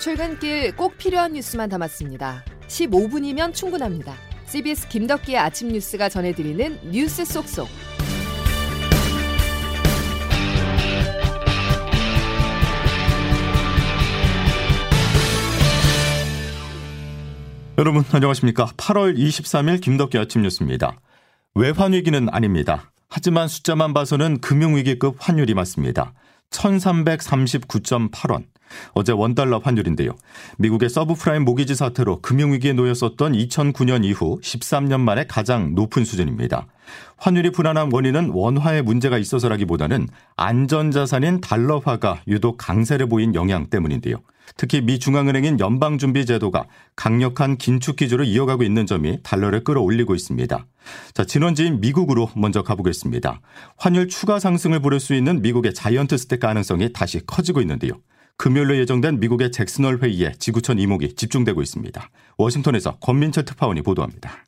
출근길 꼭 필요한 뉴스만 담았습니다. 15분이면 충분합니다. CBS 김덕기의 아침 뉴스가 전해드리는 뉴스 속속. 여러분 안녕하십니까? 8월 23일 김덕기 아침 뉴스입니다. 외환 위기는 아닙니다. 하지만 숫자만 봐서는 금융위기급 환율이 맞습니다. 1339.8원. 어제 원달러 환율인데요. 미국의 서브프라임 모기지 사태로 금융위기에 놓였었던 2009년 이후 13년 만에 가장 높은 수준입니다. 환율이 불안한 원인은 원화에 문제가 있어서라기보다는 안전자산인 달러화가 유독 강세를 보인 영향 때문인데요. 특히 미 중앙은행인 연방준비제도가 강력한 긴축 기조를 이어가고 있는 점이 달러를 끌어올리고 있습니다. 자, 진원지인 미국으로 먼저 가보겠습니다. 환율 추가 상승을 부를 수 있는 미국의 giant step 가능성이 다시 커지고 있는데요. 금요일로 예정된 미국의 잭슨홀 회의에 지구촌 이목이 집중되고 있습니다. 워싱턴에서 권민철 특파원이 보도합니다.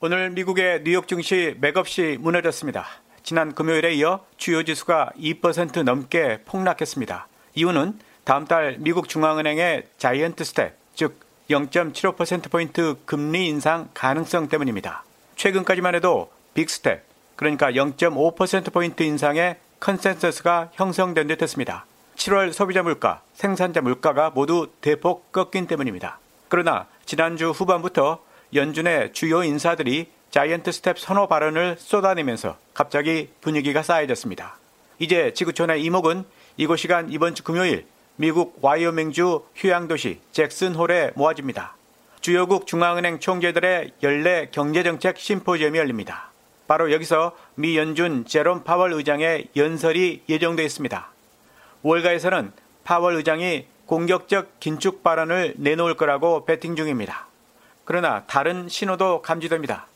오늘 미국의 뉴욕 증시 맥없이 무너졌습니다. 지난 금요일에 이어 주요 지수가 2% 넘게 폭락했습니다. 이유는 다음 달 미국 중앙은행의 giant step, 즉 0.75%포인트 금리 인상 가능성 때문입니다. 최근까지만 해도 big step, 그러니까 0.5%포인트 인상의 consensus가 형성된 듯 했습니다. 7월 소비자 물가, 생산자 물가가 모두 대폭 꺾인 때문입니다. 그러나 지난주 후반부터 연준의 주요 인사들이 giant step 선호 발언을 쏟아내면서 갑자기 분위기가 싸해졌습니다. 이제 지구촌의 이목은 이곳 시간 이번 주 금요일 미국 와이오밍주 휴양도시 잭슨홀에 모아집니다. 주요국 중앙은행 총재들의 연례 경제정책 심포지엄이 열립니다. 바로 여기서 미 연준 제롬 파월 의장의 연설이 예정되어 있습니다. 월가에서는 파월 의장이 공격적 긴축 발언을 내놓을 거라고 베팅 중입니다. 그러나 다른 신호도 감지됩니다.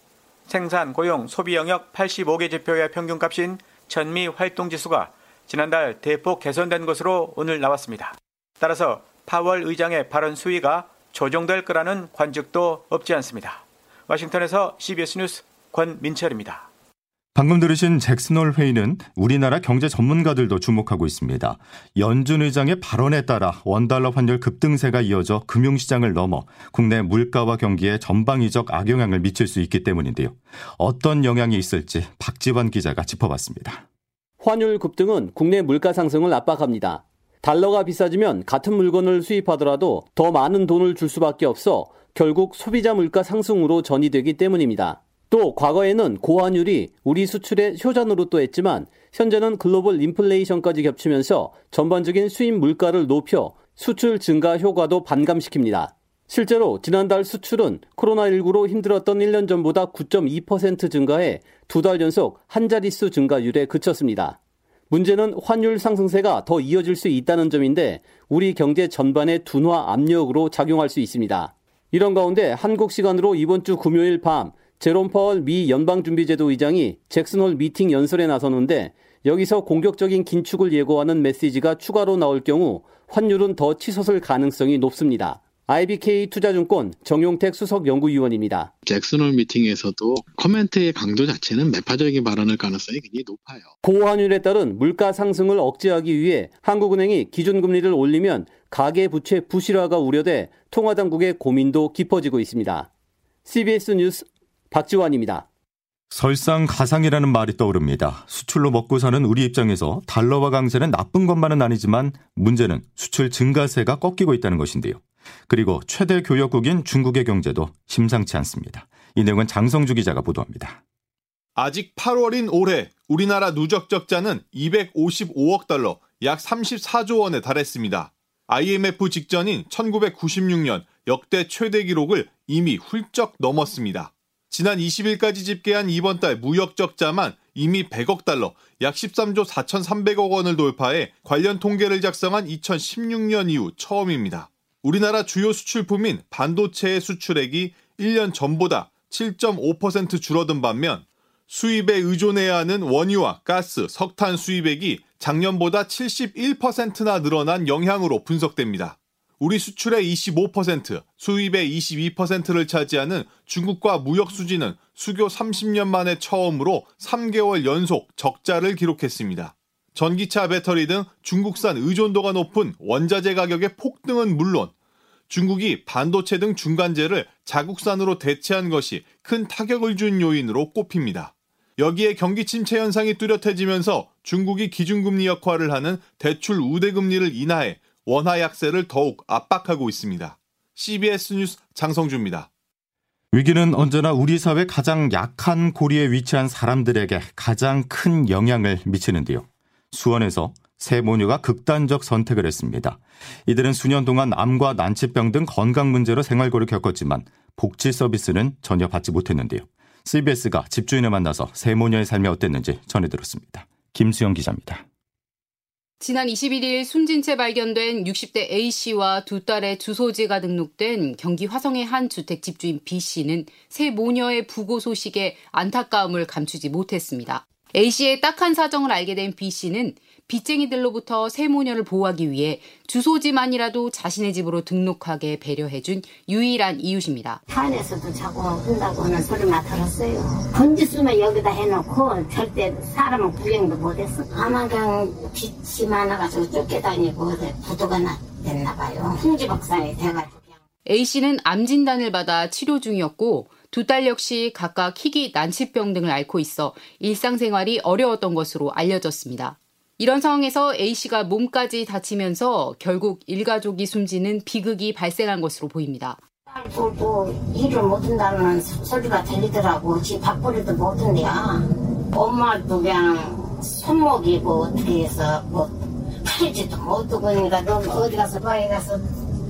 생산, 고용, 소비 영역 85개 지표의 평균값인 전미 활동 지수가 지난달 대폭 개선된 것으로 오늘 나왔습니다. 따라서 파월 의장의 발언 수위가 조정될 거라는 관측도 없지 않습니다. 워싱턴에서 CBS 뉴스 권민철입니다. 방금 들으신 잭슨홀 회의는 우리나라 경제 전문가들도 주목하고 있습니다. 연준 의장의 발언에 따라 원달러 환율 급등세가 이어져 금융시장을 넘어 국내 물가와 경기에 전방위적 악영향을 미칠 수 있기 때문인데요. 어떤 영향이 있을지 박지환 기자가 짚어봤습니다. 환율 급등은 국내 물가 상승을 압박합니다. 달러가 비싸지면 같은 물건을 수입하더라도 더 많은 돈을 줄 수밖에 없어 결국 소비자 물가 상승으로 전이되기 때문입니다. 또 과거에는 고환율이 우리 수출의 효자노로 또 했지만 현재는 글로벌 인플레이션까지 겹치면서 전반적인 수입 물가를 높여 수출 증가 효과도 반감시킵니다. 실제로 지난달 수출은 코로나19로 힘들었던 1년 전보다 9.2% 증가해 두 달 연속 한 자릿수 증가율에 그쳤습니다. 문제는 환율 상승세가 더 이어질 수 있다는 점인데 우리 경제 전반의 둔화 압력으로 작용할 수 있습니다. 이런 가운데 한국 시간으로 이번 주 금요일 밤 제롬 파월 미 연방준비제도 의장이 잭슨홀 미팅 연설에 나서는데 여기서 공격적인 긴축을 예고하는 메시지가 추가로 나올 경우 환율은 더 치솟을 가능성이 높습니다. IBK 투자증권 정용택 수석 연구위원입니다. 잭슨홀 미팅에서도 코멘트의 강도 자체는 매파적인 발언을 가능성이 굉장히 높아요. 고환율에 따른 물가 상승을 억제하기 위해 한국은행이 기준금리를 올리면 가계 부채 부실화가 우려돼 통화당국의 고민도 깊어지고 있습니다. CBS 뉴스 박지원입니다. 설상가상이라는 말이 떠오릅니다. 수출로 먹고 사는 우리 입장에서 달러화 강세는 나쁜 것만은 아니지만 문제는 수출 증가세가 꺾이고 있다는 것인데요. 그리고 최대 교역국인 중국의 경제도 심상치 않습니다. 이 내용은 장성주 기자가 보도합니다. 아직 8월인 올해 우리나라 누적 적자는 255억 달러, 약 34조 원에 달했습니다. IMF 직전인 1996년 역대 최대 기록을 이미 훌쩍 넘었습니다. 지난 20일까지 집계한 이번 달 무역 적자만 이미 100억 달러, 약 13조 4,300억 원을 돌파해 관련 통계를 작성한 2016년 이후 처음입니다. 우리나라 주요 수출품인 반도체의 수출액이 1년 전보다 7.5% 줄어든 반면 수입에 의존해야 하는 원유와 가스, 석탄 수입액이 작년보다 71%나 늘어난 영향으로 분석됩니다. 우리 수출의 25%, 수입의 22%를 차지하는 중국과 무역 수지는 수교 30년 만에 처음으로 3개월 연속 적자를 기록했습니다. 전기차 배터리 등 중국산 의존도가 높은 원자재 가격의 폭등은 물론 중국이 반도체 등 중간재를 자국산으로 대체한 것이 큰 타격을 준 요인으로 꼽힙니다. 여기에 경기 침체 현상이 뚜렷해지면서 중국이 기준금리 역할을 하는 대출 우대금리를 인하해 원화 약세를 더욱 압박하고 있습니다. CBS 뉴스 장성주입니다. 위기는 언제나 우리 사회 가장 약한 고리에 위치한 사람들에게 가장 큰 영향을 미치는데요. 수원에서 세 모녀가 극단적 선택을 했습니다. 이들은 수년 동안 암과 난치병 등 건강 문제로 생활고를 겪었지만 복지 서비스는 전혀 받지 못했는데요. CBS가 집주인을 만나서 세 모녀의 삶이 어땠는지 전해들었습니다. 김수영 기자입니다. 지난 21일 숨진 채 발견된 60대 A씨와 두 딸의 주소지가 등록된 경기 화성의 한 주택 집주인 B씨는 새 모녀의 부고 소식에 안타까움을 감추지 못했습니다. A씨의 딱한 사정을 알게 된 B씨는 빚쟁이들로부터 새 모녀를 보호하기 위해 주소지만이라도 자신의 집으로 등록하게 배려해준 유일한 이웃입니다. 타안에서도 자꾸 한다고 하는 소리만 들었어요. 건지수만 여기다 해놓고 절대 사람은 구경도 못했어. 아마 그냥 빚이 많아가지고 쫓겨다니고 부도가 됐나 봐요. 풍지박산이 돼가지고. A씨는 암 진단을 받아 치료 중이었고 두 딸 역시 각각 희귀 난치병 등을 앓고 있어 일상생활이 어려웠던 것으로 알려졌습니다. 이런 상황에서 A씨가 몸까지 다치면서 결국 일가족이 숨지는 비극이 발생한 것으로 보입니다. 딸도 일을 못한다는 소리가 들리더라고. 지 밥벌이도 못한대야. 엄마도 그냥 손목이고 어떻게 해서 뭐 팔지도 못하고 그러니까 너 어디 가서 바에 가서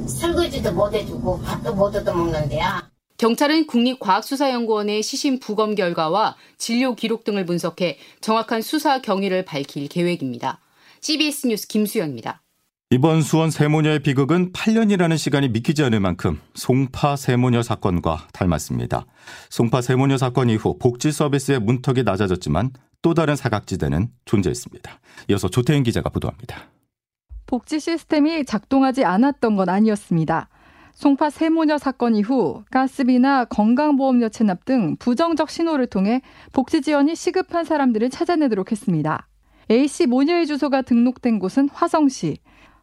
설거지도 못 해주고 밥도 못 얻어먹는데야. 경찰은 국립과학수사연구원의 시신 부검 결과와 진료 기록 등을 분석해 정확한 수사 경위를 밝힐 계획입니다. CBS 뉴스 김수영입니다. 이번 수원 세모녀의 비극은 8년이라는 시간이 믿기지 않을 만큼 송파 세모녀 사건과 닮았습니다. 송파 세모녀 사건 이후 복지 서비스의 문턱이 낮아졌지만 또 다른 사각지대는 존재했습니다. 이어서 조태인 기자가 보도합니다. 복지 시스템이 작동하지 않았던 건 아니었습니다. 송파 세모녀 사건 이후 가스비나 건강보험료 체납 등 부정적 신호를 통해 복지 지원이 시급한 사람들을 찾아내도록 했습니다. A씨 모녀의 주소가 등록된 곳은 화성시.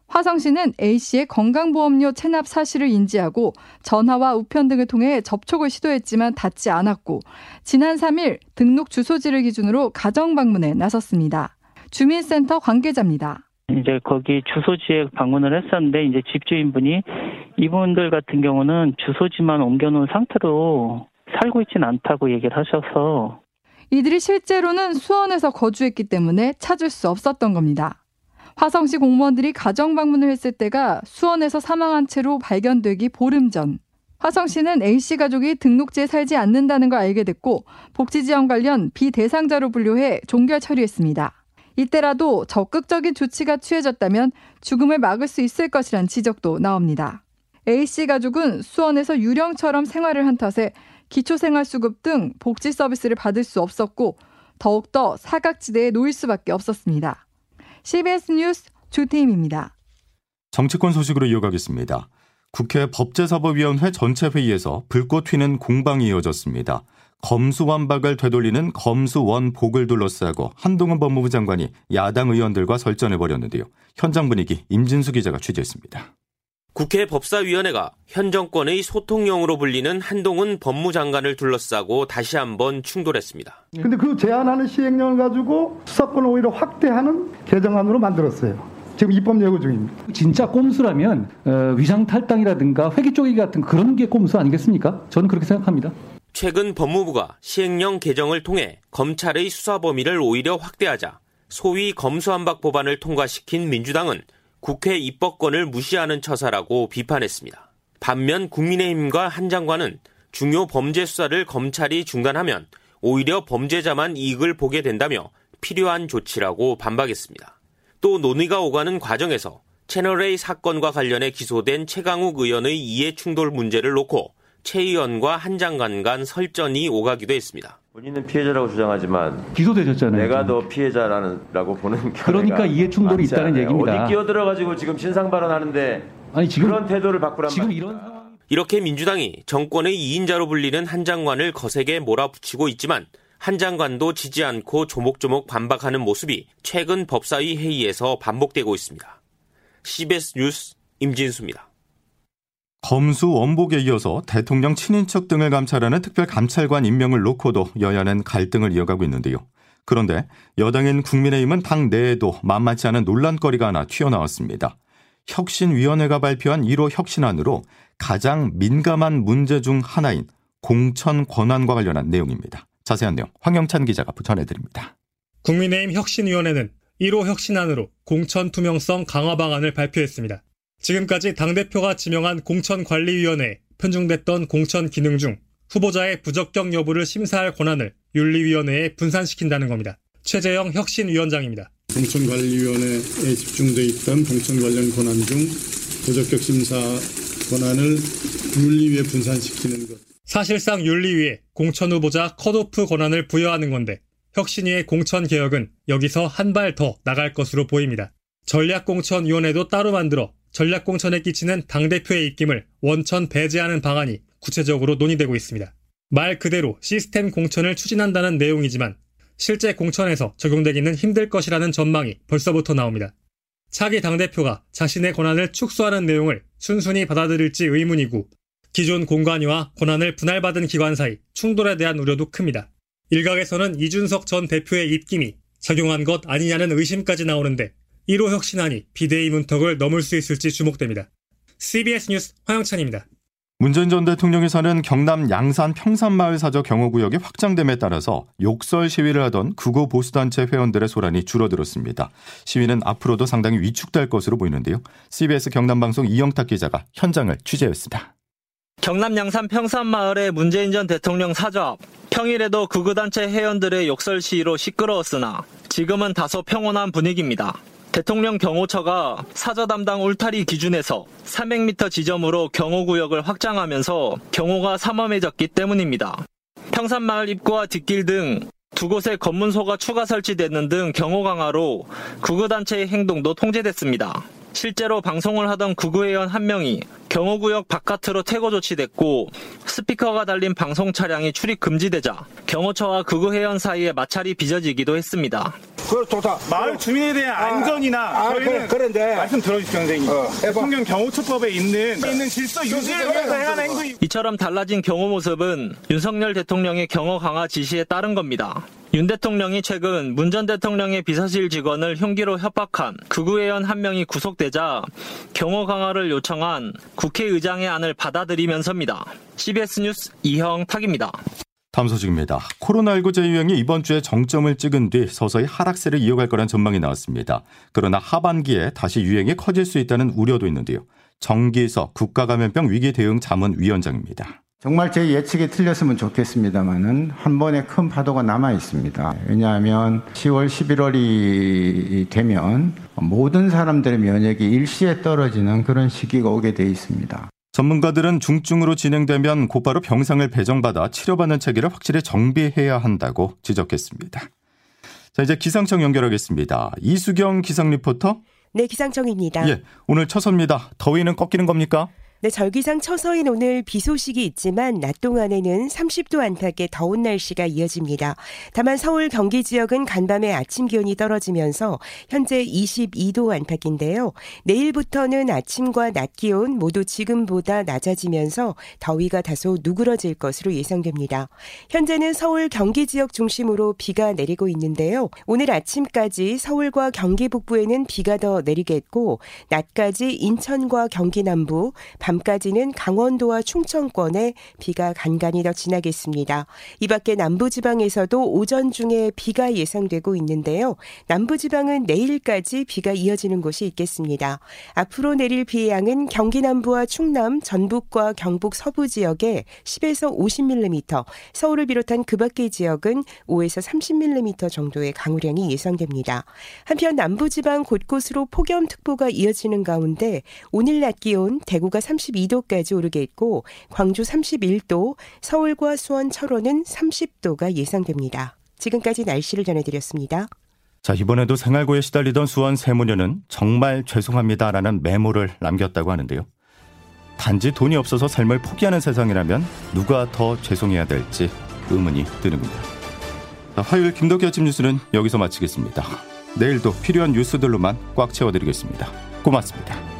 화성시는 A씨의 건강보험료 체납 사실을 인지하고 전화와 우편 등을 통해 접촉을 시도했지만 닿지 않았고 지난 3일 등록 주소지를 기준으로 가정 방문에 나섰습니다. 주민센터 관계자입니다. 이제 거기 주소지에 방문을 했었는데 이제 집주인분이 이분들 같은 경우는 주소지만 옮겨놓은 상태로 살고 있지는 않다고 얘기를 하셔서 이들이 실제로는 수원에서 거주했기 때문에 찾을 수 없었던 겁니다. 화성시 공무원들이 가정 방문을 했을 때가 수원에서 사망한 채로 발견되기 보름 전. 화성시는 A씨 가족이 등록지에 살지 않는다는 걸 알게 됐고 복지지원 관련 비대상자로 분류해 종결 처리했습니다. 이때라도 적극적인 조치가 취해졌다면 죽음을 막을 수 있을 것이란 지적도 나옵니다. A씨 가족은 수원에서 유령처럼 생활을 한 탓에 기초생활수급 등 복지 서비스를 받을 수 없었고 더욱더 사각지대에 놓일 수밖에 없었습니다. CBS 뉴스 조태임입니다. 정치권 소식으로 이어가겠습니다. 국회 법제사법위원회 전체 회의에서 불꽃 튀는 공방이 이어졌습니다. 검수완박을 되돌리는 검수원복을 둘러싸고 한동훈 법무부 장관이 야당 의원들과 설전해 버렸는데요. 현장 분위기 임진수 기자가 취재했습니다. 국회 법사위원회가 현 정권의 소통용으로 불리는 한동훈 법무장관을 둘러싸고 다시 한번 충돌했습니다. 근데 그 제안하는 시행령을 가지고 수사권을 오히려 확대하는 개정안으로 만들었어요. 지금 입법 예고 중입니다. 진짜 꼼수라면 어, 위장 탈당이라든가 회기 쪼개기 같은 그런 게 꼼수 아니겠습니까? 저는 그렇게 생각합니다. 최근 법무부가 시행령 개정을 통해 검찰의 수사 범위를 오히려 확대하자 소위 검수한박 법안을 통과시킨 민주당은 국회 입법권을 무시하는 처사라고 비판했습니다. 반면 국민의힘과 한 장관은 중요 범죄 수사를 검찰이 중단하면 오히려 범죄자만 이익을 보게 된다며 필요한 조치라고 반박했습니다. 또 논의가 오가는 과정에서 채널A 사건과 관련해 기소된 최강욱 의원의 이해 충돌 문제를 놓고 최 의원과 한 장관 간 설전이 오가기도 했습니다. 본인은 피해자라고 주장하지만 기소되셨잖아요. 내가 더 피해자라고 보는 그러니까 이해 충돌이 있다는 않아요. 얘기입니다. 어디 끼어들어 가지고 지금 신상 발언하는데 아니 지금 그런 태도를 바꾸란 지금. 이런 상황 이렇게 민주당이 정권의 2인자로 불리는 한 장관을 거세게 몰아붙이고 있지만 한 장관도 지지 않고 조목조목 반박하는 모습이 최근 법사위 회의에서 반복되고 있습니다. CBS 뉴스 임진수입니다. 검수 원복에 이어서 대통령 친인척 등을 감찰하는 특별 감찰관 임명을 놓고도 여야는 갈등을 이어가고 있는데요. 그런데 여당인 국민의힘은 당 내에도 만만치 않은 논란거리가 하나 튀어나왔습니다. 혁신위원회가 발표한 1호 혁신안으로 가장 민감한 문제 중 하나인 공천 권한과 관련한 내용입니다. 자세한 내용 황영찬 기자가 전해드립니다. 국민의힘 혁신위원회는 1호 혁신안으로 공천 투명성 강화 방안을 발표했습니다. 지금까지 당대표가 지명한 공천관리위원회에 편중됐던 공천 기능 중 후보자의 부적격 여부를 심사할 권한을 윤리위원회에 분산시킨다는 겁니다. 최재형 혁신위원장입니다. 공천관리위원회에 집중돼 있던 공천 관련 권한 중 부적격 심사 권한을 윤리위에 분산시키는 것. 사실상 윤리위에 공천 후보자 컷오프 권한을 부여하는 건데 혁신위의 공천 개혁은 여기서 한 발 더 나갈 것으로 보입니다. 전략공천위원회도 따로 만들어 전략공천에 끼치는 당대표의 입김을 원천 배제하는 방안이 구체적으로 논의되고 있습니다. 말 그대로 시스템 공천을 추진한다는 내용이지만 실제 공천에서 적용되기는 힘들 것이라는 전망이 벌써부터 나옵니다. 차기 당대표가 자신의 권한을 축소하는 내용을 순순히 받아들일지 의문이고 기존 공관위와 권한을 분할받은 기관 사이 충돌에 대한 우려도 큽니다. 일각에서는 이준석 전 대표의 입김이 작용한 것 아니냐는 의심까지 나오는데 1호 혁신안이 비대위 문턱을 넘을 수 있을지 주목됩니다. CBS 뉴스 황영찬입니다. 문재인 전 대통령이 사는 경남 양산 평산마을 사저 경호구역이 확장됨에 따라서 욕설 시위를 하던 극우 보수단체 회원들의 소란이 줄어들었습니다. 시위는 앞으로도 상당히 위축될 것으로 보이는데요. CBS 경남방송 이영탁 기자가 현장을 취재했습니다. 경남 양산 평산마을의 문재인 전 대통령 사저 앞 평일에도 극우단체 회원들의 욕설 시위로 시끄러웠으나 지금은 다소 평온한 분위기입니다. 대통령 경호처가 사저 담당 울타리 기준에서 300m 지점으로 경호구역을 확장하면서 경호가 삼엄해졌기 때문입니다. 평산마을 입구와 뒷길 등 두 곳에 검문소가 추가 설치되는 등 경호 강화로 구구단체의 행동도 통제됐습니다. 실제로 방송을 하던 구구회원 한 명이 경호구역 바깥으로 퇴거 조치됐고 스피커가 달린 방송 차량이 출입 금지되자 경호처와 구구회원 사이에 마찰이 빚어지기도 했습니다. 그 좋다. 마을 주민에 대한 아, 안전이나 아, 저희는 그래, 그런데 말씀 들어주십시오, 선생님. 어, 대통령 경호처법에 있는 있는 질서 유지를 위해서 해야 하는 행동. 이처럼 달라진 경호 모습은 윤석열 대통령의 경호 강화 지시에 따른 겁니다. 윤 대통령이 최근 문 전 대통령의 비서실 직원을 흉기로 협박한 극우회원 한 명이 구속되자 경호 강화를 요청한 국회의장의 안을 받아들이면서입니다. CBS 뉴스 이형 탁입니다. 다음 소식입니다. 코로나19 재유행이 이번 주에 정점을 찍은 뒤 서서히 하락세를 이어갈 거란 전망이 나왔습니다. 그러나 하반기에 다시 유행이 커질 수 있다는 우려도 있는데요. 정기석 국가감염병 위기 대응 자문위원장입니다. 정말 제 예측이 틀렸으면 좋겠습니다만은 한 번에 큰 파도가 남아 있습니다. 왜냐하면 10월, 11월이 되면 모든 사람들의 면역이 일시에 떨어지는 그런 시기가 오게 돼 있습니다. 전문가들은 중증으로 진행되면 곧바로 병상을 배정받아 치료받는 체계를 확실히 정비해야 한다고 지적했습니다. 자, 이제 기상청 연결하겠습니다. 이수경 기상 리포터. 네, 기상청입니다. 예, 오늘 첫선입니다. 더위는 꺾이는 겁니까? 네, 절기상 처서인 오늘 비 소식이 있지만 낮 동안에는 30도 안팎의 더운 날씨가 이어집니다. 다만 서울 경기 지역은 간밤에 아침 기온이 떨어지면서 현재 22도 안팎인데요. 내일부터는 아침과 낮 기온 모두 지금보다 낮아지면서 더위가 다소 누그러질 것으로 예상됩니다. 현재는 서울 경기 지역 중심으로 비가 내리고 있는데요. 오늘 아침까지 서울과 경기 북부에는 비가 더 내리겠고 낮까지 인천과 경기 남부, 밤 까지는 강원도와 충청권에 비가 간간히 더 지나겠습니다. 이 밖에 남부지방에서도 오전 중에 비가 예상되고 있는데요. 남부지방은 내일까지 비가 이어지는 곳이 있겠습니다. 앞으로 내릴 비의 양은 경기 남부와 충남, 전북과 경북 서부 지역에 10에서 50mm, 서울을 비롯한 그 밖의 지역은 5에서 30mm 정도의 강우량이 예상됩니다. 한편 남부지방 곳곳으로 폭염특보가 이어지는 가운데 오늘 낮 기온 대구가 30 32도까지 오르겠고 광주 31도, 서울과 수원, 철원은 30도가 예상됩니다. 지금까지 날씨를 전해드렸습니다. 자, 이번에도 생활고에 시달리던 수원 세무녀는 정말 죄송합니다라는 메모를 남겼다고 하는데요. 단지 돈이 없어서 삶을 포기하는 세상이라면 누가 더 죄송해야 될지 의문이 드는 겁니다. 화요일 김덕기 아침 뉴스는 여기서 마치겠습니다. 내일도 필요한 뉴스들로만 꽉 채워드리겠습니다. 고맙습니다.